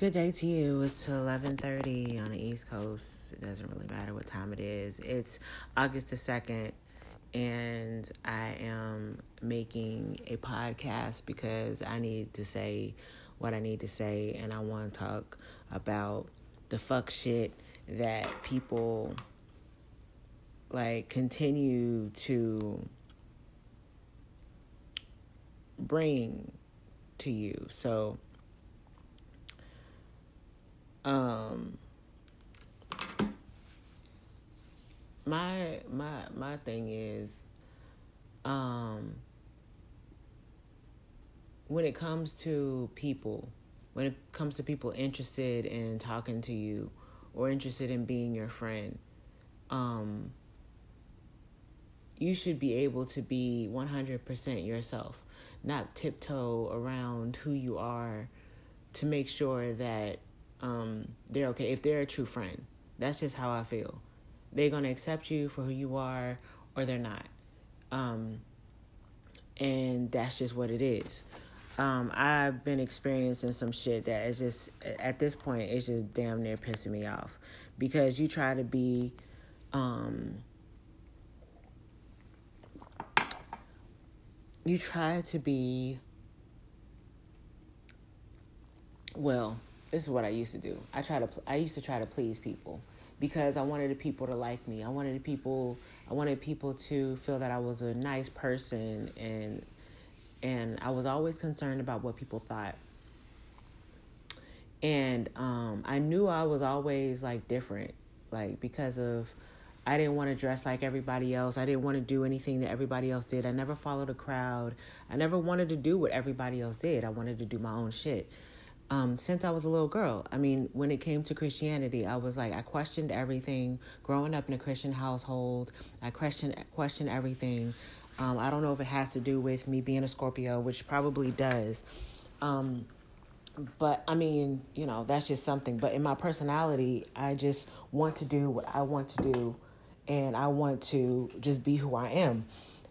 Good day to you. It's 11:30 on the East Coast. It doesn't really matter what time it is. It's August the 2nd and I am making a podcast because I need to say what I need to say and I want to talk about the fuck shit that people like continue to bring to you. So um my my my thing is um when it comes to people when it comes to people interested in talking to you or interested in being your friend um you should be able to be 100% yourself not tiptoe around who you are to make sure that um, they're okay. If they're a true friend, that's just how I feel. They're gonna accept you for who you are, or they're not. Um, and that's just what it is. Um, I've been experiencing some shit that is just at this point it's just damn near pissing me off because you try to be um, you try to be well this is what i used to do i try to i used to try to please people because i wanted the people to like me i wanted the people i wanted people to feel that i was a nice person and and i was always concerned about what people thought and um, i knew i was always like different like because of I didn't want to dress like everybody else. I didn't want to do anything that everybody else did. I never followed a crowd. I never wanted to do what everybody else did. I wanted to do my own shit. Um, since I was a little girl, I mean, when it came to Christianity, I was like, I questioned everything. Growing up in a Christian household, I questioned questioned everything. Um, I don't know if it has to do with me being a Scorpio, which probably does. Um, but I mean, you know, that's just something. But in my personality, I just want to do what I want to do and I want to just be who I am.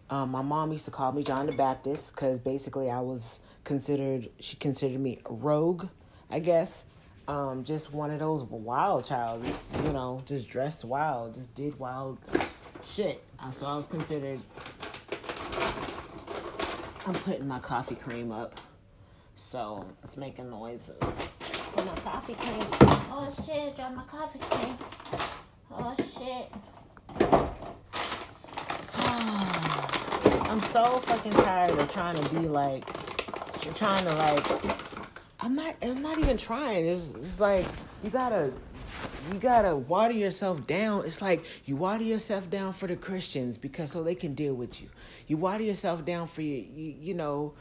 Um, my mom used to call me John the Baptist because basically I was considered, she considered me a rogue, I guess. Um, just one of those wild child, just, you know, just dressed wild, just did wild shit. Uh, so I was considered, I'm putting my coffee cream up. So it's making noises. Put my coffee cream. Oh shit, drop my coffee cream. Oh shit. I'm so fucking tired of trying to be like, trying to like. I'm not. I'm not even trying. It's, it's like you gotta you gotta water yourself down. It's like you water yourself down for the Christians because so they can deal with you. You water yourself down for you, you, you know,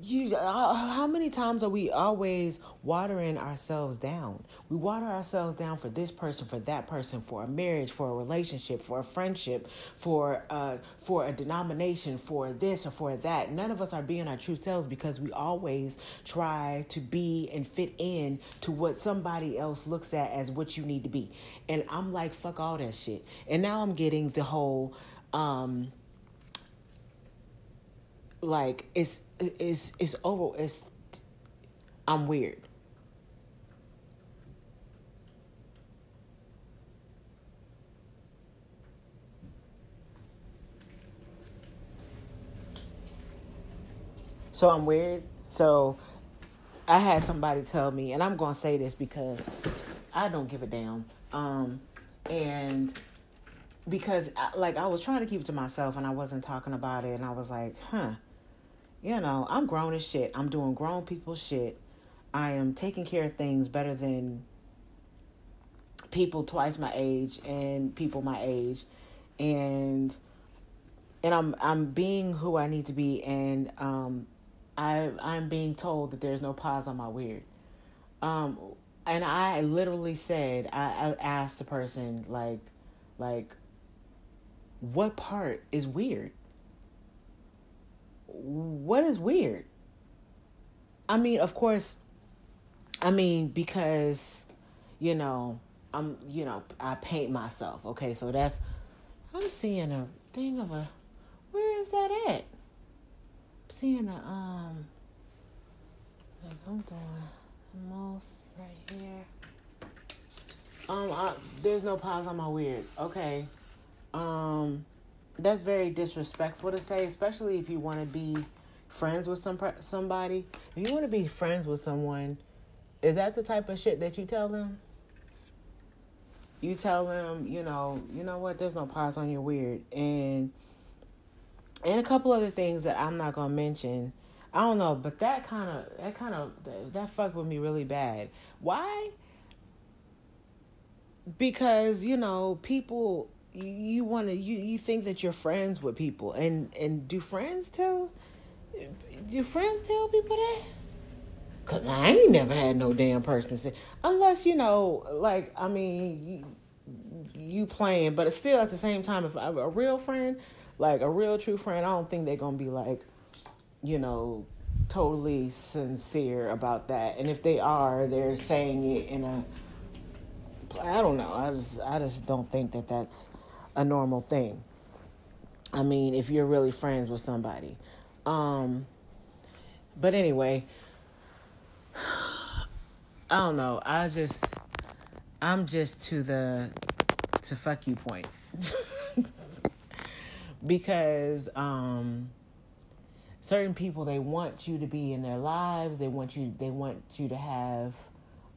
you how many times are we always watering ourselves down? We water ourselves down for this person for that person for a marriage for a relationship for a friendship for uh for a denomination for this or for that. None of us are being our true selves because we always try to be and fit in to what somebody else looks at as what you need to be. And i'm like fuck all that shit. And now i'm getting the whole um like it's it's it's over it's I'm weird. So I'm weird. So I had somebody tell me, and I'm gonna say this because I don't give a damn. Um, and because I, like I was trying to keep it to myself, and I wasn't talking about it, and I was like, huh you know, I'm grown as shit. I'm doing grown people shit. I am taking care of things better than people twice my age and people my age. And and I'm I'm being who I need to be and um I I'm being told that there's no pause on my weird. Um and I literally said I, I asked the person like like what part is weird? What is weird? I mean, of course, I mean, because, you know, I'm, you know, I paint myself. Okay, so that's, I'm seeing a thing of a, where is that at? I'm seeing a, um, like I'm doing, the Most right here. Um, I, there's no pause on my weird. Okay. Um, that's very disrespectful to say, especially if you want to be friends with some somebody. If you want to be friends with someone, is that the type of shit that you tell them? You tell them, you know, you know what? There's no pause on your weird, and and a couple other things that I'm not gonna mention. I don't know, but that kind of that kind of that, that fucked with me really bad. Why? Because you know people you, want to you you think that you're friends with people and and do friends tell do friends tell people that? Cause I ain't never had no damn person say unless you know like I mean you, you playing, but still at the same time if I'm a real friend like a real true friend, I don't think they're gonna be like, you know, totally sincere about that. And if they are, they're saying it in a I don't know. I just I just don't think that that's a normal thing. I mean, if you're really friends with somebody. Um but anyway, I don't know. I just I'm just to the to fuck you point. because um, certain people they want you to be in their lives they want you they want you to have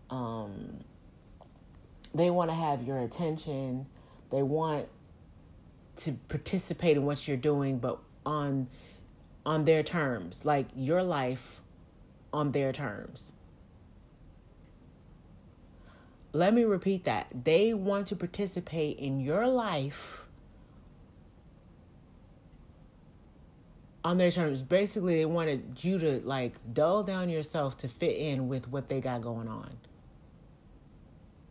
um, they want to have your attention they want to participate in what you're doing but on on their terms like your life on their terms let me repeat that they want to participate in your life on their terms. Basically, they wanted you to like dull down yourself to fit in with what they got going on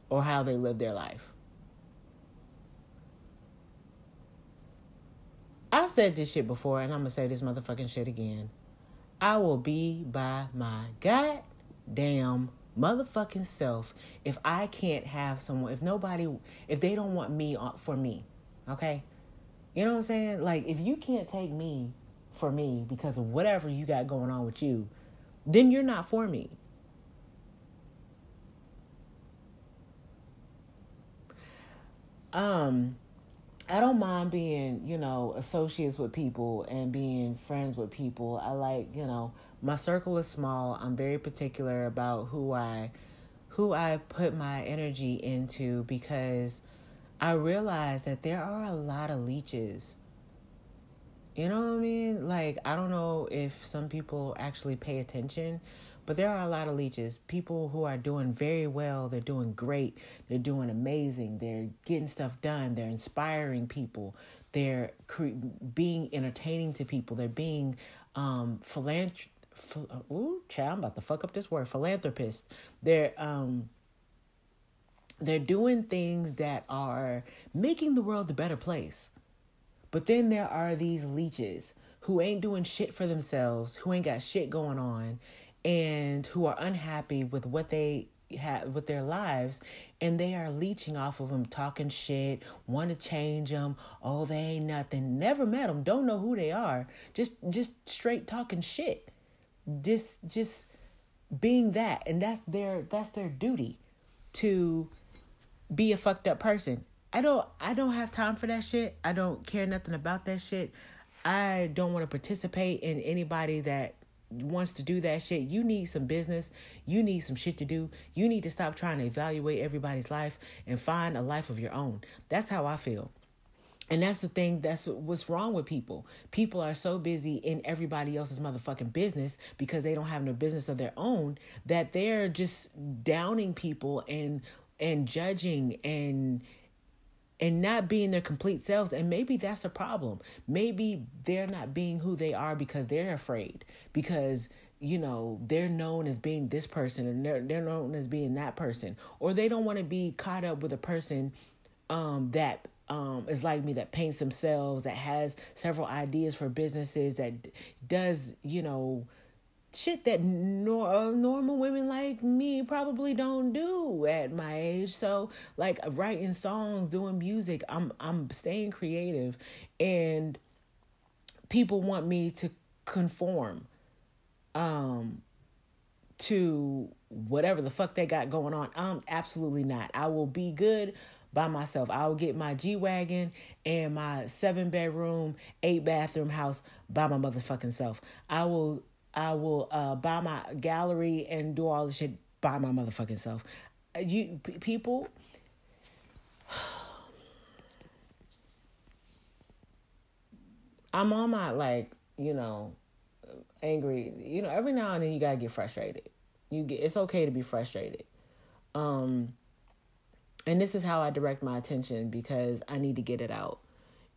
or how they live their life. I've said this shit before, and I'm gonna say this motherfucking shit again. I will be by my goddamn motherfucking self if I can't have someone, if nobody, if they don't want me for me, okay? You know what I'm saying? Like, if you can't take me for me because of whatever you got going on with you, then you're not for me. Um, I don't mind being, you know, associates with people and being friends with people. I like, you know, my circle is small. I'm very particular about who I who I put my energy into because I realize that there are a lot of leeches you know what I mean? Like, I don't know if some people actually pay attention, but there are a lot of leeches. People who are doing very well, they're doing great, they're doing amazing, they're getting stuff done, they're inspiring people, they're cre- being entertaining to people, they're being um, philanthrop. Ooh, child, I'm about to fuck up this word. Philanthropist. They're um, they're doing things that are making the world a better place but then there are these leeches who ain't doing shit for themselves, who ain't got shit going on, and who are unhappy with what they have with their lives and they are leeching off of them talking shit want to change them oh they ain't nothing. Never met them don't know who they are. Just just straight talking shit. Just just being that. And that's their that's their duty to be a fucked up person. I don't I don't have time for that shit. I don't care nothing about that shit. I don't want to participate in anybody that wants to do that shit. You need some business. You need some shit to do. You need to stop trying to evaluate everybody's life and find a life of your own. That's how I feel. And that's the thing that's what's wrong with people. People are so busy in everybody else's motherfucking business because they don't have no business of their own that they're just downing people and and judging and and not being their complete selves. And maybe that's a problem. Maybe they're not being who they are because they're afraid, because you know they're known as being this person and they're they're known as being that person, or they don't want to be caught up with a person um, that um, is like me that paints themselves, that has several ideas for businesses, that does you know shit that nor- uh, normal women like me probably don't do at my age. So like writing songs, doing music, I'm I'm staying creative and people want me to conform. Um to whatever the fuck they got going on. I'm absolutely not. I will be good by myself. I will get my G Wagon and my seven bedroom, eight bathroom house by my motherfucking self. I will I will uh, buy my gallery and do all the shit by my motherfucking self. You p- people. I'm on my like you know angry. You know every now and then you gotta get frustrated. You get it's okay to be frustrated. Um and this is how I direct my attention because I need to get it out.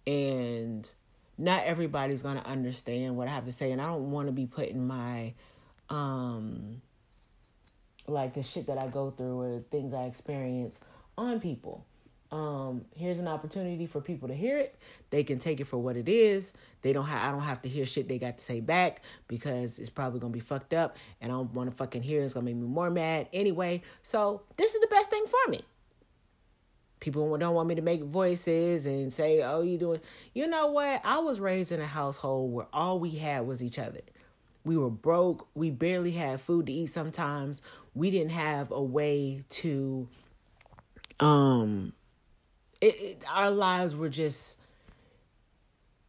And not everybody's going to understand what I have to say and I don't want to be putting my um like the shit that I go through or things I experience on people. Um, here's an opportunity for people to hear it. They can take it for what it is. They don't have I don't have to hear shit they got to say back because it's probably gonna be fucked up and I don't wanna fucking hear it. It's gonna make me more mad anyway. So this is the best thing for me. People don't want me to make voices and say, "Oh, you doing?" You know what? I was raised in a household where all we had was each other. We were broke. We barely had food to eat. Sometimes we didn't have a way to. Um, it, it, our lives were just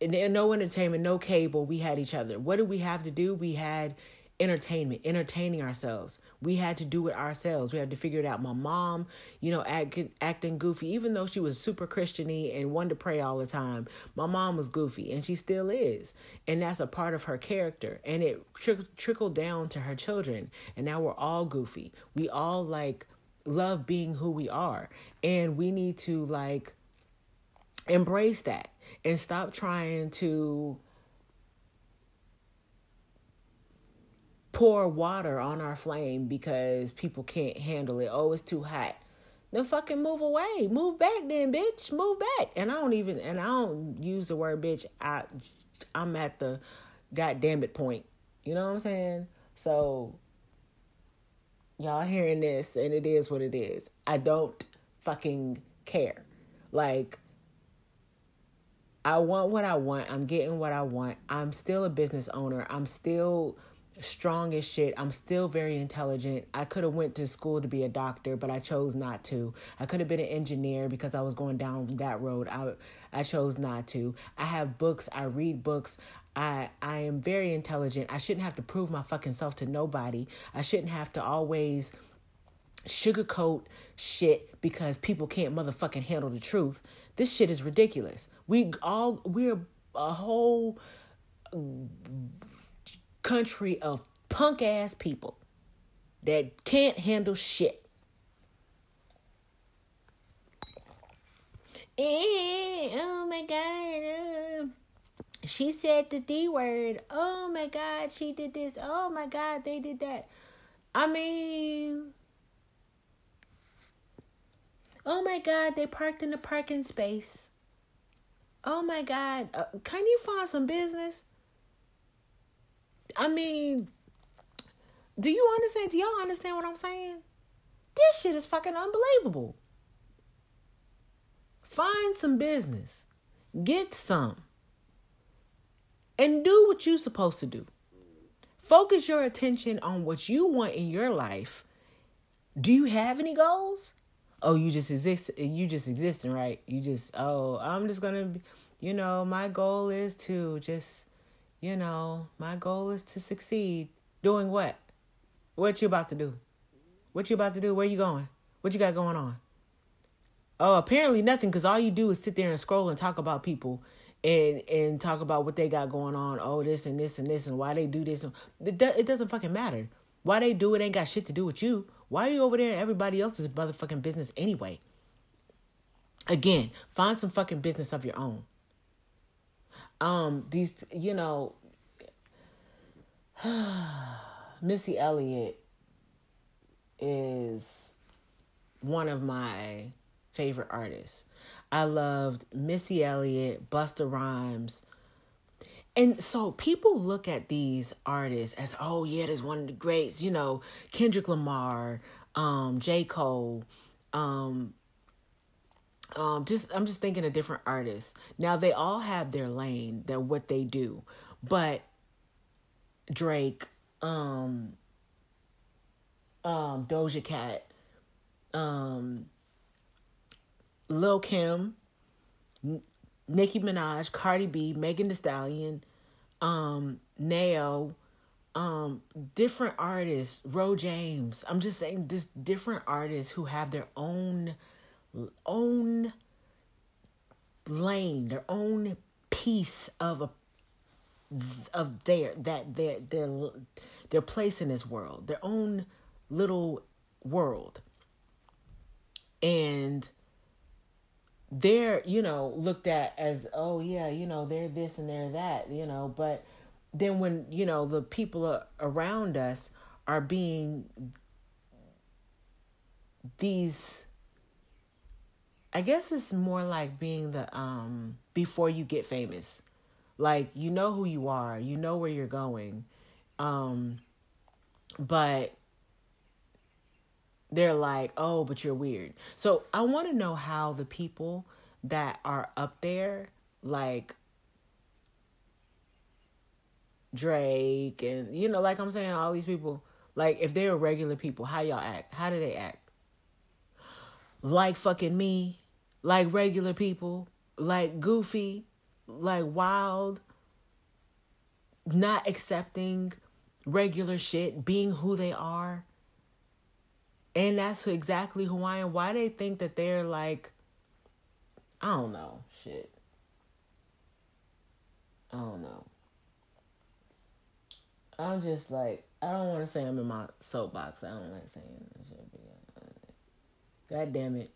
no entertainment, no cable. We had each other. What did we have to do? We had entertainment, entertaining ourselves. We had to do it ourselves. We had to figure it out. My mom, you know, act, acting goofy, even though she was super Christiany and wanted to pray all the time. My mom was goofy, and she still is, and that's a part of her character. And it tri- trickled down to her children, and now we're all goofy. We all like love being who we are, and we need to like embrace that and stop trying to pour water on our flame because people can't handle it. Oh, it's too hot. Then fucking move away. Move back then, bitch. Move back. And I don't even and I don't use the word bitch. I I'm at the goddamn it point. You know what I'm saying? So y'all hearing this and it is what it is. I don't fucking care. Like I want what I want. I'm getting what I want. I'm still a business owner. I'm still strong as shit. I'm still very intelligent. I could have went to school to be a doctor, but I chose not to. I could have been an engineer because I was going down that road. I I chose not to. I have books. I read books. I I am very intelligent. I shouldn't have to prove my fucking self to nobody. I shouldn't have to always sugarcoat shit because people can't motherfucking handle the truth. This shit is ridiculous. We all we're a whole country of punk ass people that can't handle shit. Oh my god. Uh, she said the D word. Oh my god, she did this. Oh my god, they did that. I mean, oh my god, they parked in the parking space. Oh my god, uh, can you find some business? I mean, do you understand? Do y'all understand what I'm saying? This shit is fucking unbelievable. Find some business, get some, and do what you're supposed to do. Focus your attention on what you want in your life. Do you have any goals? Oh, you just exist. You just existing, right? You just oh, I'm just gonna, you know, my goal is to just you know, my goal is to succeed. Doing what? What you about to do? What you about to do? Where you going? What you got going on? Oh, apparently nothing, because all you do is sit there and scroll and talk about people and and talk about what they got going on. Oh, this and this and this and why they do this. It doesn't fucking matter. Why they do it ain't got shit to do with you. Why are you over there in everybody else's motherfucking business anyway? Again, find some fucking business of your own um these you know Missy Elliott is one of my favorite artists. I loved Missy Elliott, Busta Rhymes. And so people look at these artists as, oh yeah, there's one of the greats, you know, Kendrick Lamar, um, J. Cole, um, um just i'm just thinking of different artists. Now they all have their lane they're what they do. But drake um um, Doja Cat, um, Lil Kim, N- Nicki Minaj, Cardi B, Megan Thee Stallion, um, Nao, um, different artists, Ro James. I'm just saying, just different artists who have their own, own lane, their own piece of a of their that their their their place in this world, their own little world. And they're, you know, looked at as, oh yeah, you know, they're this and they're that, you know, but then when, you know, the people around us are being these I guess it's more like being the um before you get famous. Like you know who you are, you know where you're going. Um but they're like, "Oh, but you're weird." So, I want to know how the people that are up there like Drake and you know like I'm saying all these people like if they're regular people, how y'all act? How do they act? Like fucking me, like regular people, like goofy, like wild, not accepting regular shit, being who they are. And that's exactly who I am. Why they think that they're like, I don't know, shit. I don't know. I'm just like, I don't want to say I'm in my soapbox. I don't like saying that shit. God damn it.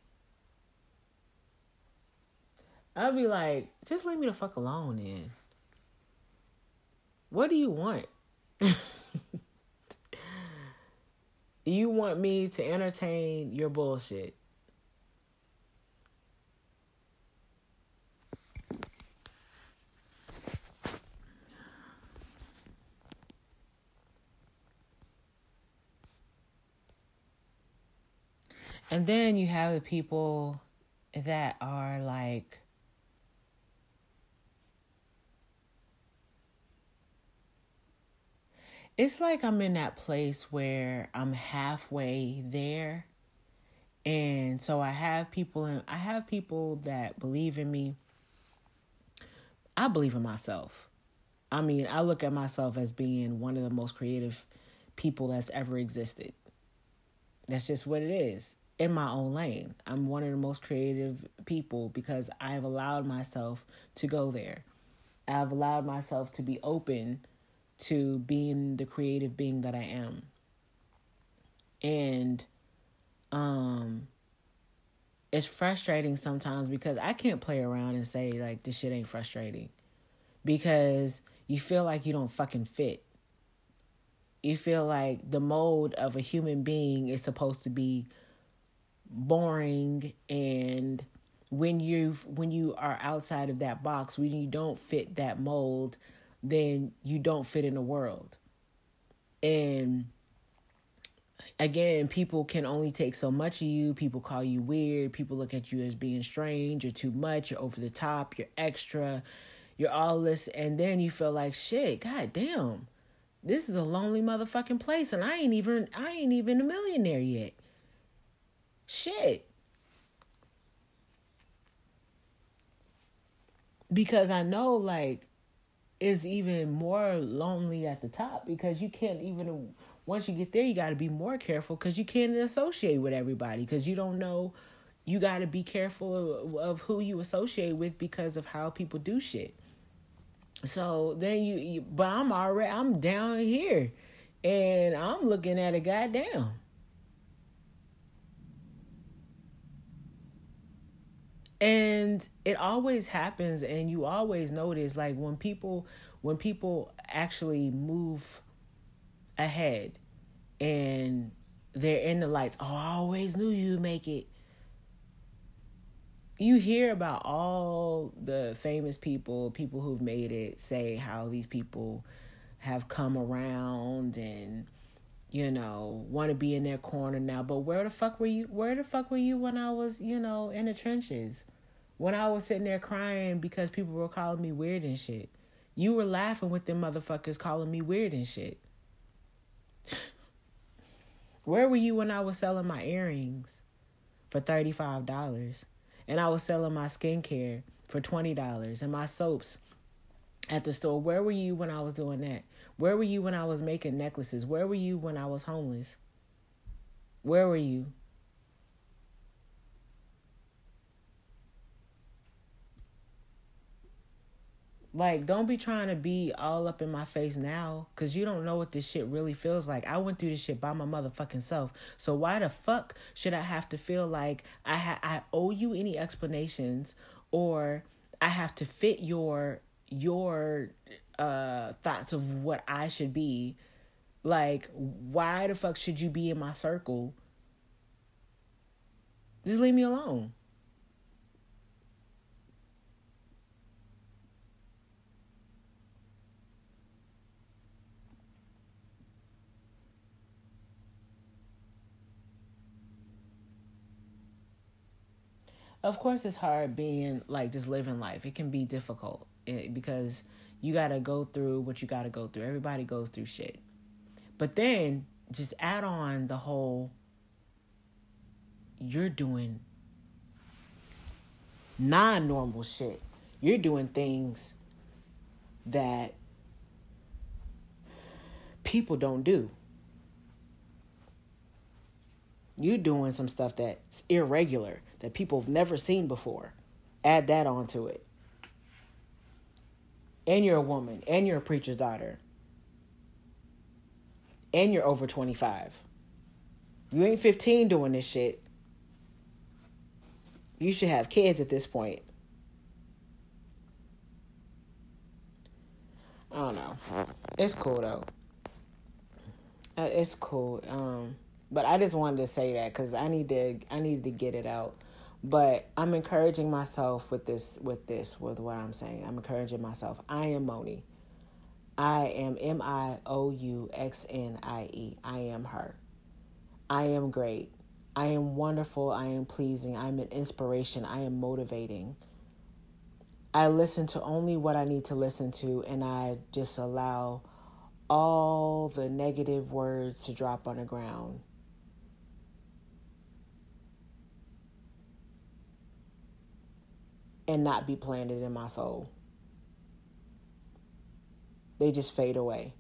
I'll be like, just leave me the fuck alone then. What do you want? you want me to entertain your bullshit. And then you have the people that are like it's like I'm in that place where I'm halfway there. And so I have people and I have people that believe in me. I believe in myself. I mean, I look at myself as being one of the most creative people that's ever existed. That's just what it is in my own lane. I'm one of the most creative people because I've allowed myself to go there. I've allowed myself to be open to being the creative being that I am. And um it's frustrating sometimes because I can't play around and say like this shit ain't frustrating because you feel like you don't fucking fit. You feel like the mold of a human being is supposed to be boring and when you when you are outside of that box when you don't fit that mold then you don't fit in the world. And again, people can only take so much of you. People call you weird. People look at you as being strange. You're too much. You're over the top. You're extra. You're all this. And then you feel like, shit, god damn. This is a lonely motherfucking place. And I ain't even I ain't even a millionaire yet. Shit. Because I know like is even more lonely at the top because you can't even once you get there you got to be more careful because you can't associate with everybody because you don't know. You got to be careful of, of, who you associate with because of how people do shit. So then you, you but i'm already i'm down here and i'm looking at a goddamn and it always happens and you always notice like when people when people actually move ahead and they're in the lights oh i always knew you'd make it. You hear about all the famous people people who've made it say how these people have come around and you know want to be in their corner now. But where the fuck were you where the fuck were you when i was you know in the trenches when I was sitting there crying because people were calling me weird and shit. You were laughing with them motherfuckers calling me weird and shit. Where were you when I was selling my earrings for $35 and I was selling my skincare for $20 and my soaps at the store? Where were you when I was doing that? Where were you when I was making necklaces? Where were you when I was homeless? Where were you? Like, don't be trying to be all up in my face now because you don't know what this shit really feels like. I went through this shit by my motherfucking self. So, why the fuck should I have to feel like I, ha- I owe you any explanations or I have to fit your your uh thoughts of what I should be? Like, why the fuck should you be in my circle? Just leave me alone. Of course it's hard being like just living life. It can be difficult eh, because you got to go through what you got to go through. Everybody goes through shit. But then just add on the whole you're doing non-normal shit. You're doing things that people don't do. You're doing some stuff that's irregular that people have never seen before. Add that onto it. And you're a woman, and you're a preacher's daughter, and you're over 25. You ain't 15 doing this shit. You should have kids at this point. I don't know. It's cool though. Uh, it's cool. Um, but I just wanted to say that because I need to. I needed to get it out. But I'm encouraging myself with this, with this, with what I'm saying. I'm encouraging myself. I am Moni. I am M I O U X N I E. I am her. I am great. I am wonderful. I am pleasing. I am an inspiration. I am motivating. I listen to only what I need to listen to, and I just allow all the negative words to drop on the ground and not be planted in my soul. They just fade away.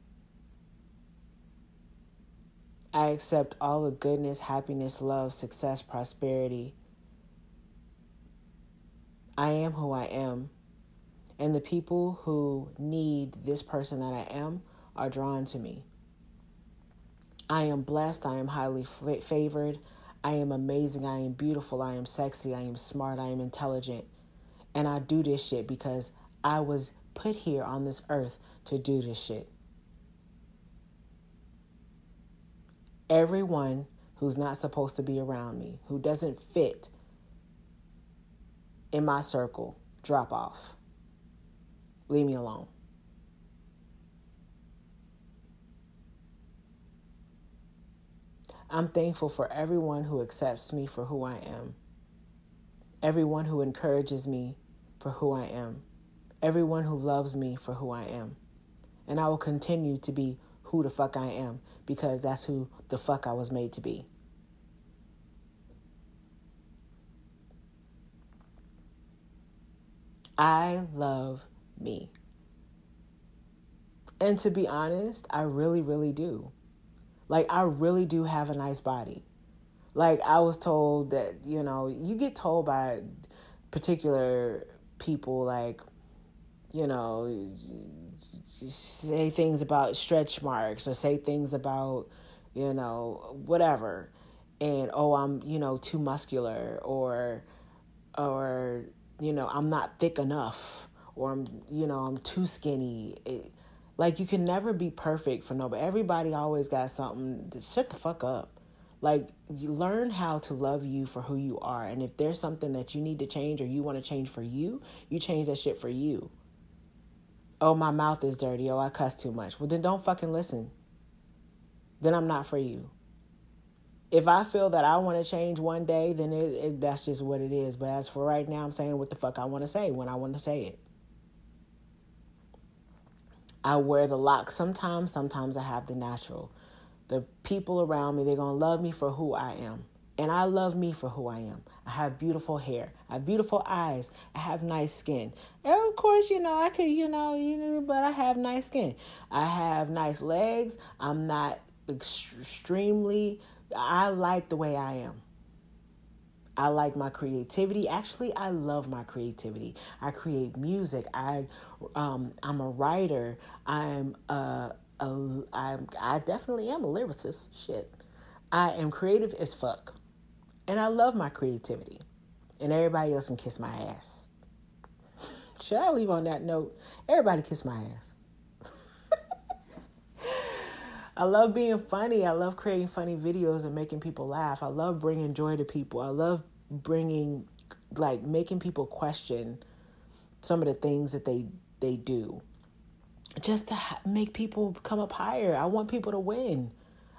I accept all the goodness, happiness, love, success, prosperity. I am who I am. And the people who need this person that I am are drawn to me. I am blessed. I am highly favored. I am amazing. I am beautiful. I am sexy. I am smart. I am intelligent. And I do this shit because I was put here on this earth to do this shit. Everyone who's not supposed to be around me, who doesn't fit in my circle, drop off. Leave me alone. I'm thankful for everyone who accepts me for who I am, everyone who encourages me for who I am, everyone who loves me for who I am. And I will continue to be who the fuck I am because that's who the fuck I was made to be. I love me. And to be honest, I really, really do. Like, I really do have a nice body. Like, I was told that, you know, you get told by particular people like you know say things about stretch marks or say things about you know whatever. And oh i'm you know too muscular or or you know i'm not thick enough or i'm you know i'm too skinny. It, like you can never be perfect for nobody. Everybody always got something to shut the fuck up like, you learn how to love you for who you are. And if there's something that you need to change or you want to change for you, you change that shit for you. Oh, my mouth is dirty. Oh, I cuss too much. Well, then don't fucking listen. Then I'm not for you. If I feel that I want to change one day, then it, it, that's just what it is. But as for right now, I'm saying what the fuck I want to say when I want to say it. I wear the lock sometimes, sometimes I have the natural the people around me, they're going to love me for who I am. And I love me for who I am. I have beautiful hair. I have beautiful eyes. I have nice skin. And of course, you know, I could, you know, but I have nice skin. I have nice legs. I'm not extremely, I like the way I am. I like my creativity. Actually, I love my creativity. I create music. I, um, I'm a writer. I'm a, I definitely am a lyricist. Shit, I am creative as fuck. And I love my creativity. And everybody else can kiss my ass. Should I leave on that note? Everybody kiss my ass. I love being funny. I love creating funny videos and making people laugh. I love bringing joy to people. I love bringing, like, making people question some of the things that they they do, just to make people come up higher. I want people to win.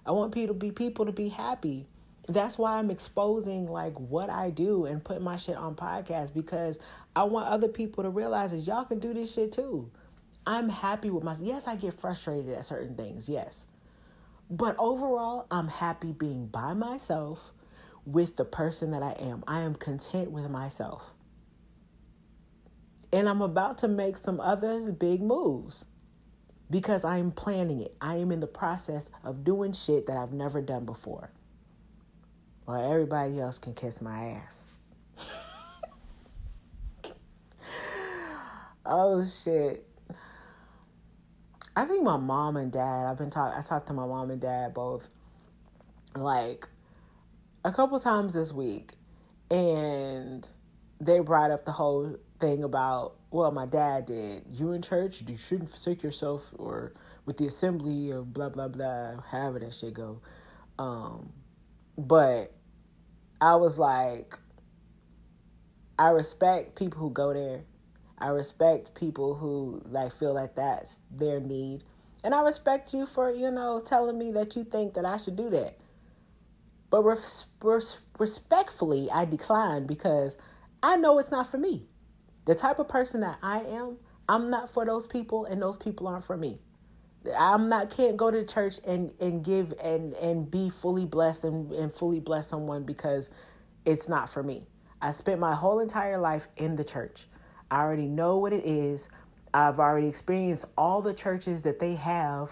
I want people to be people to be happy that's why I'm exposing like what I do and putting my shit on podcast because I want other people to realize that y'all can do this shit too. I'm happy with myself. Yes, I get frustrated at certain things. Yes. But overall, I'm happy being by myself with the person that I am. I am content with myself. And I'm about to make some other big moves because I am planning it. I am in the process of doing shit that I've never done before Well, everybody else can kiss my ass. oh shit. I think my mom and dad, I've been talk I talked to my mom and dad both like a couple times this week and they brought up the whole thing about well my dad did you in church you shouldn't forsake yourself or with the assembly of blah blah blah however that shit go um but I was like, I respect people who go there. I respect people who like feel like that's their need. And I respect you for, you know, telling me that you think that I should do that. But res- res- respectfully, I decline because I know it's not for me. The type of person that I am, I'm not for those people, and those people aren't for me. I'm not can't go to church and and give and and be fully blessed and, and fully bless someone because it's not for me. I spent my whole entire life in the church. I already know what it is. I've already experienced all the churches that they have,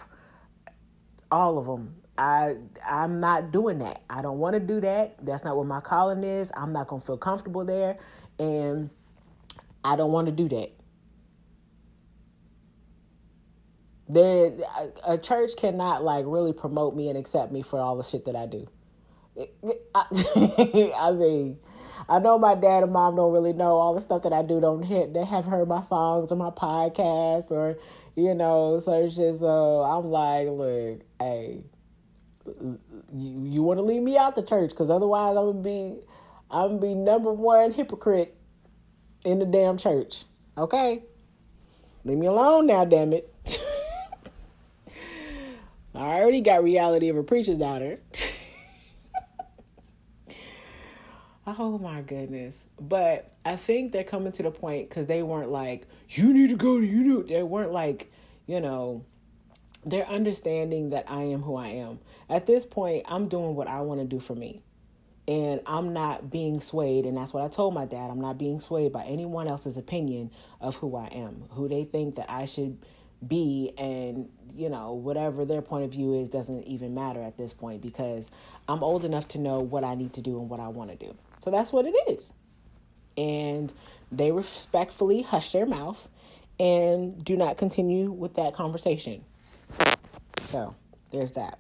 all of them. I I'm not doing that. I don't want to do that. That's not what my calling is. I'm not to feel comfortable there and I don't want to do that. there a church cannot like really promote me and accept me for all the shit that I do. I, I mean, I know my dad and mom don't really know all the stuff that I do. Don't hit. They have heard my songs or my podcasts or you know. So it's just uh, I'm like, look, hey, you you want to leave me out the church because otherwise I'm gonna be I'm gonna be number one hypocrite in the damn church. Okay, leave me alone now, damn it. I already got reality of a preacher's daughter. oh my goodness. But I think they're coming to the point because they weren't like, you need to go to you know they weren't like, you know, they're understanding that I am who I am. At this point, I'm doing what I want to do for me. And I'm not being swayed, and that's what I told my dad. I'm not being swayed by anyone else's opinion of who I am, who they think that I should be and you know whatever their point of view is doesn't even matter at this point because i'm old enough to know what i need to do and what i want to do. So that's what it is. And they respectfully hush their mouth and do not continue with that conversation. So there's that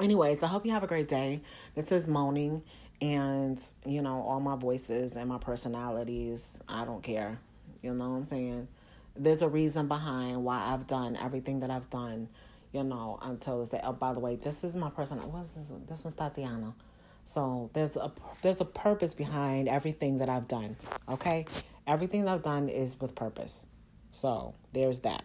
anyways i hope you have a great day this is Moni and you know all my voices and my personalities i don't care you know what i'm saying there's a reason behind why I've done everything that I've done, you know, until this day. Oh, by the way, this is my personal. What's this? This one's Tatiana. So there's a there's a purpose behind everything that I've done. Okay, everything that I've done is with purpose. So there's that.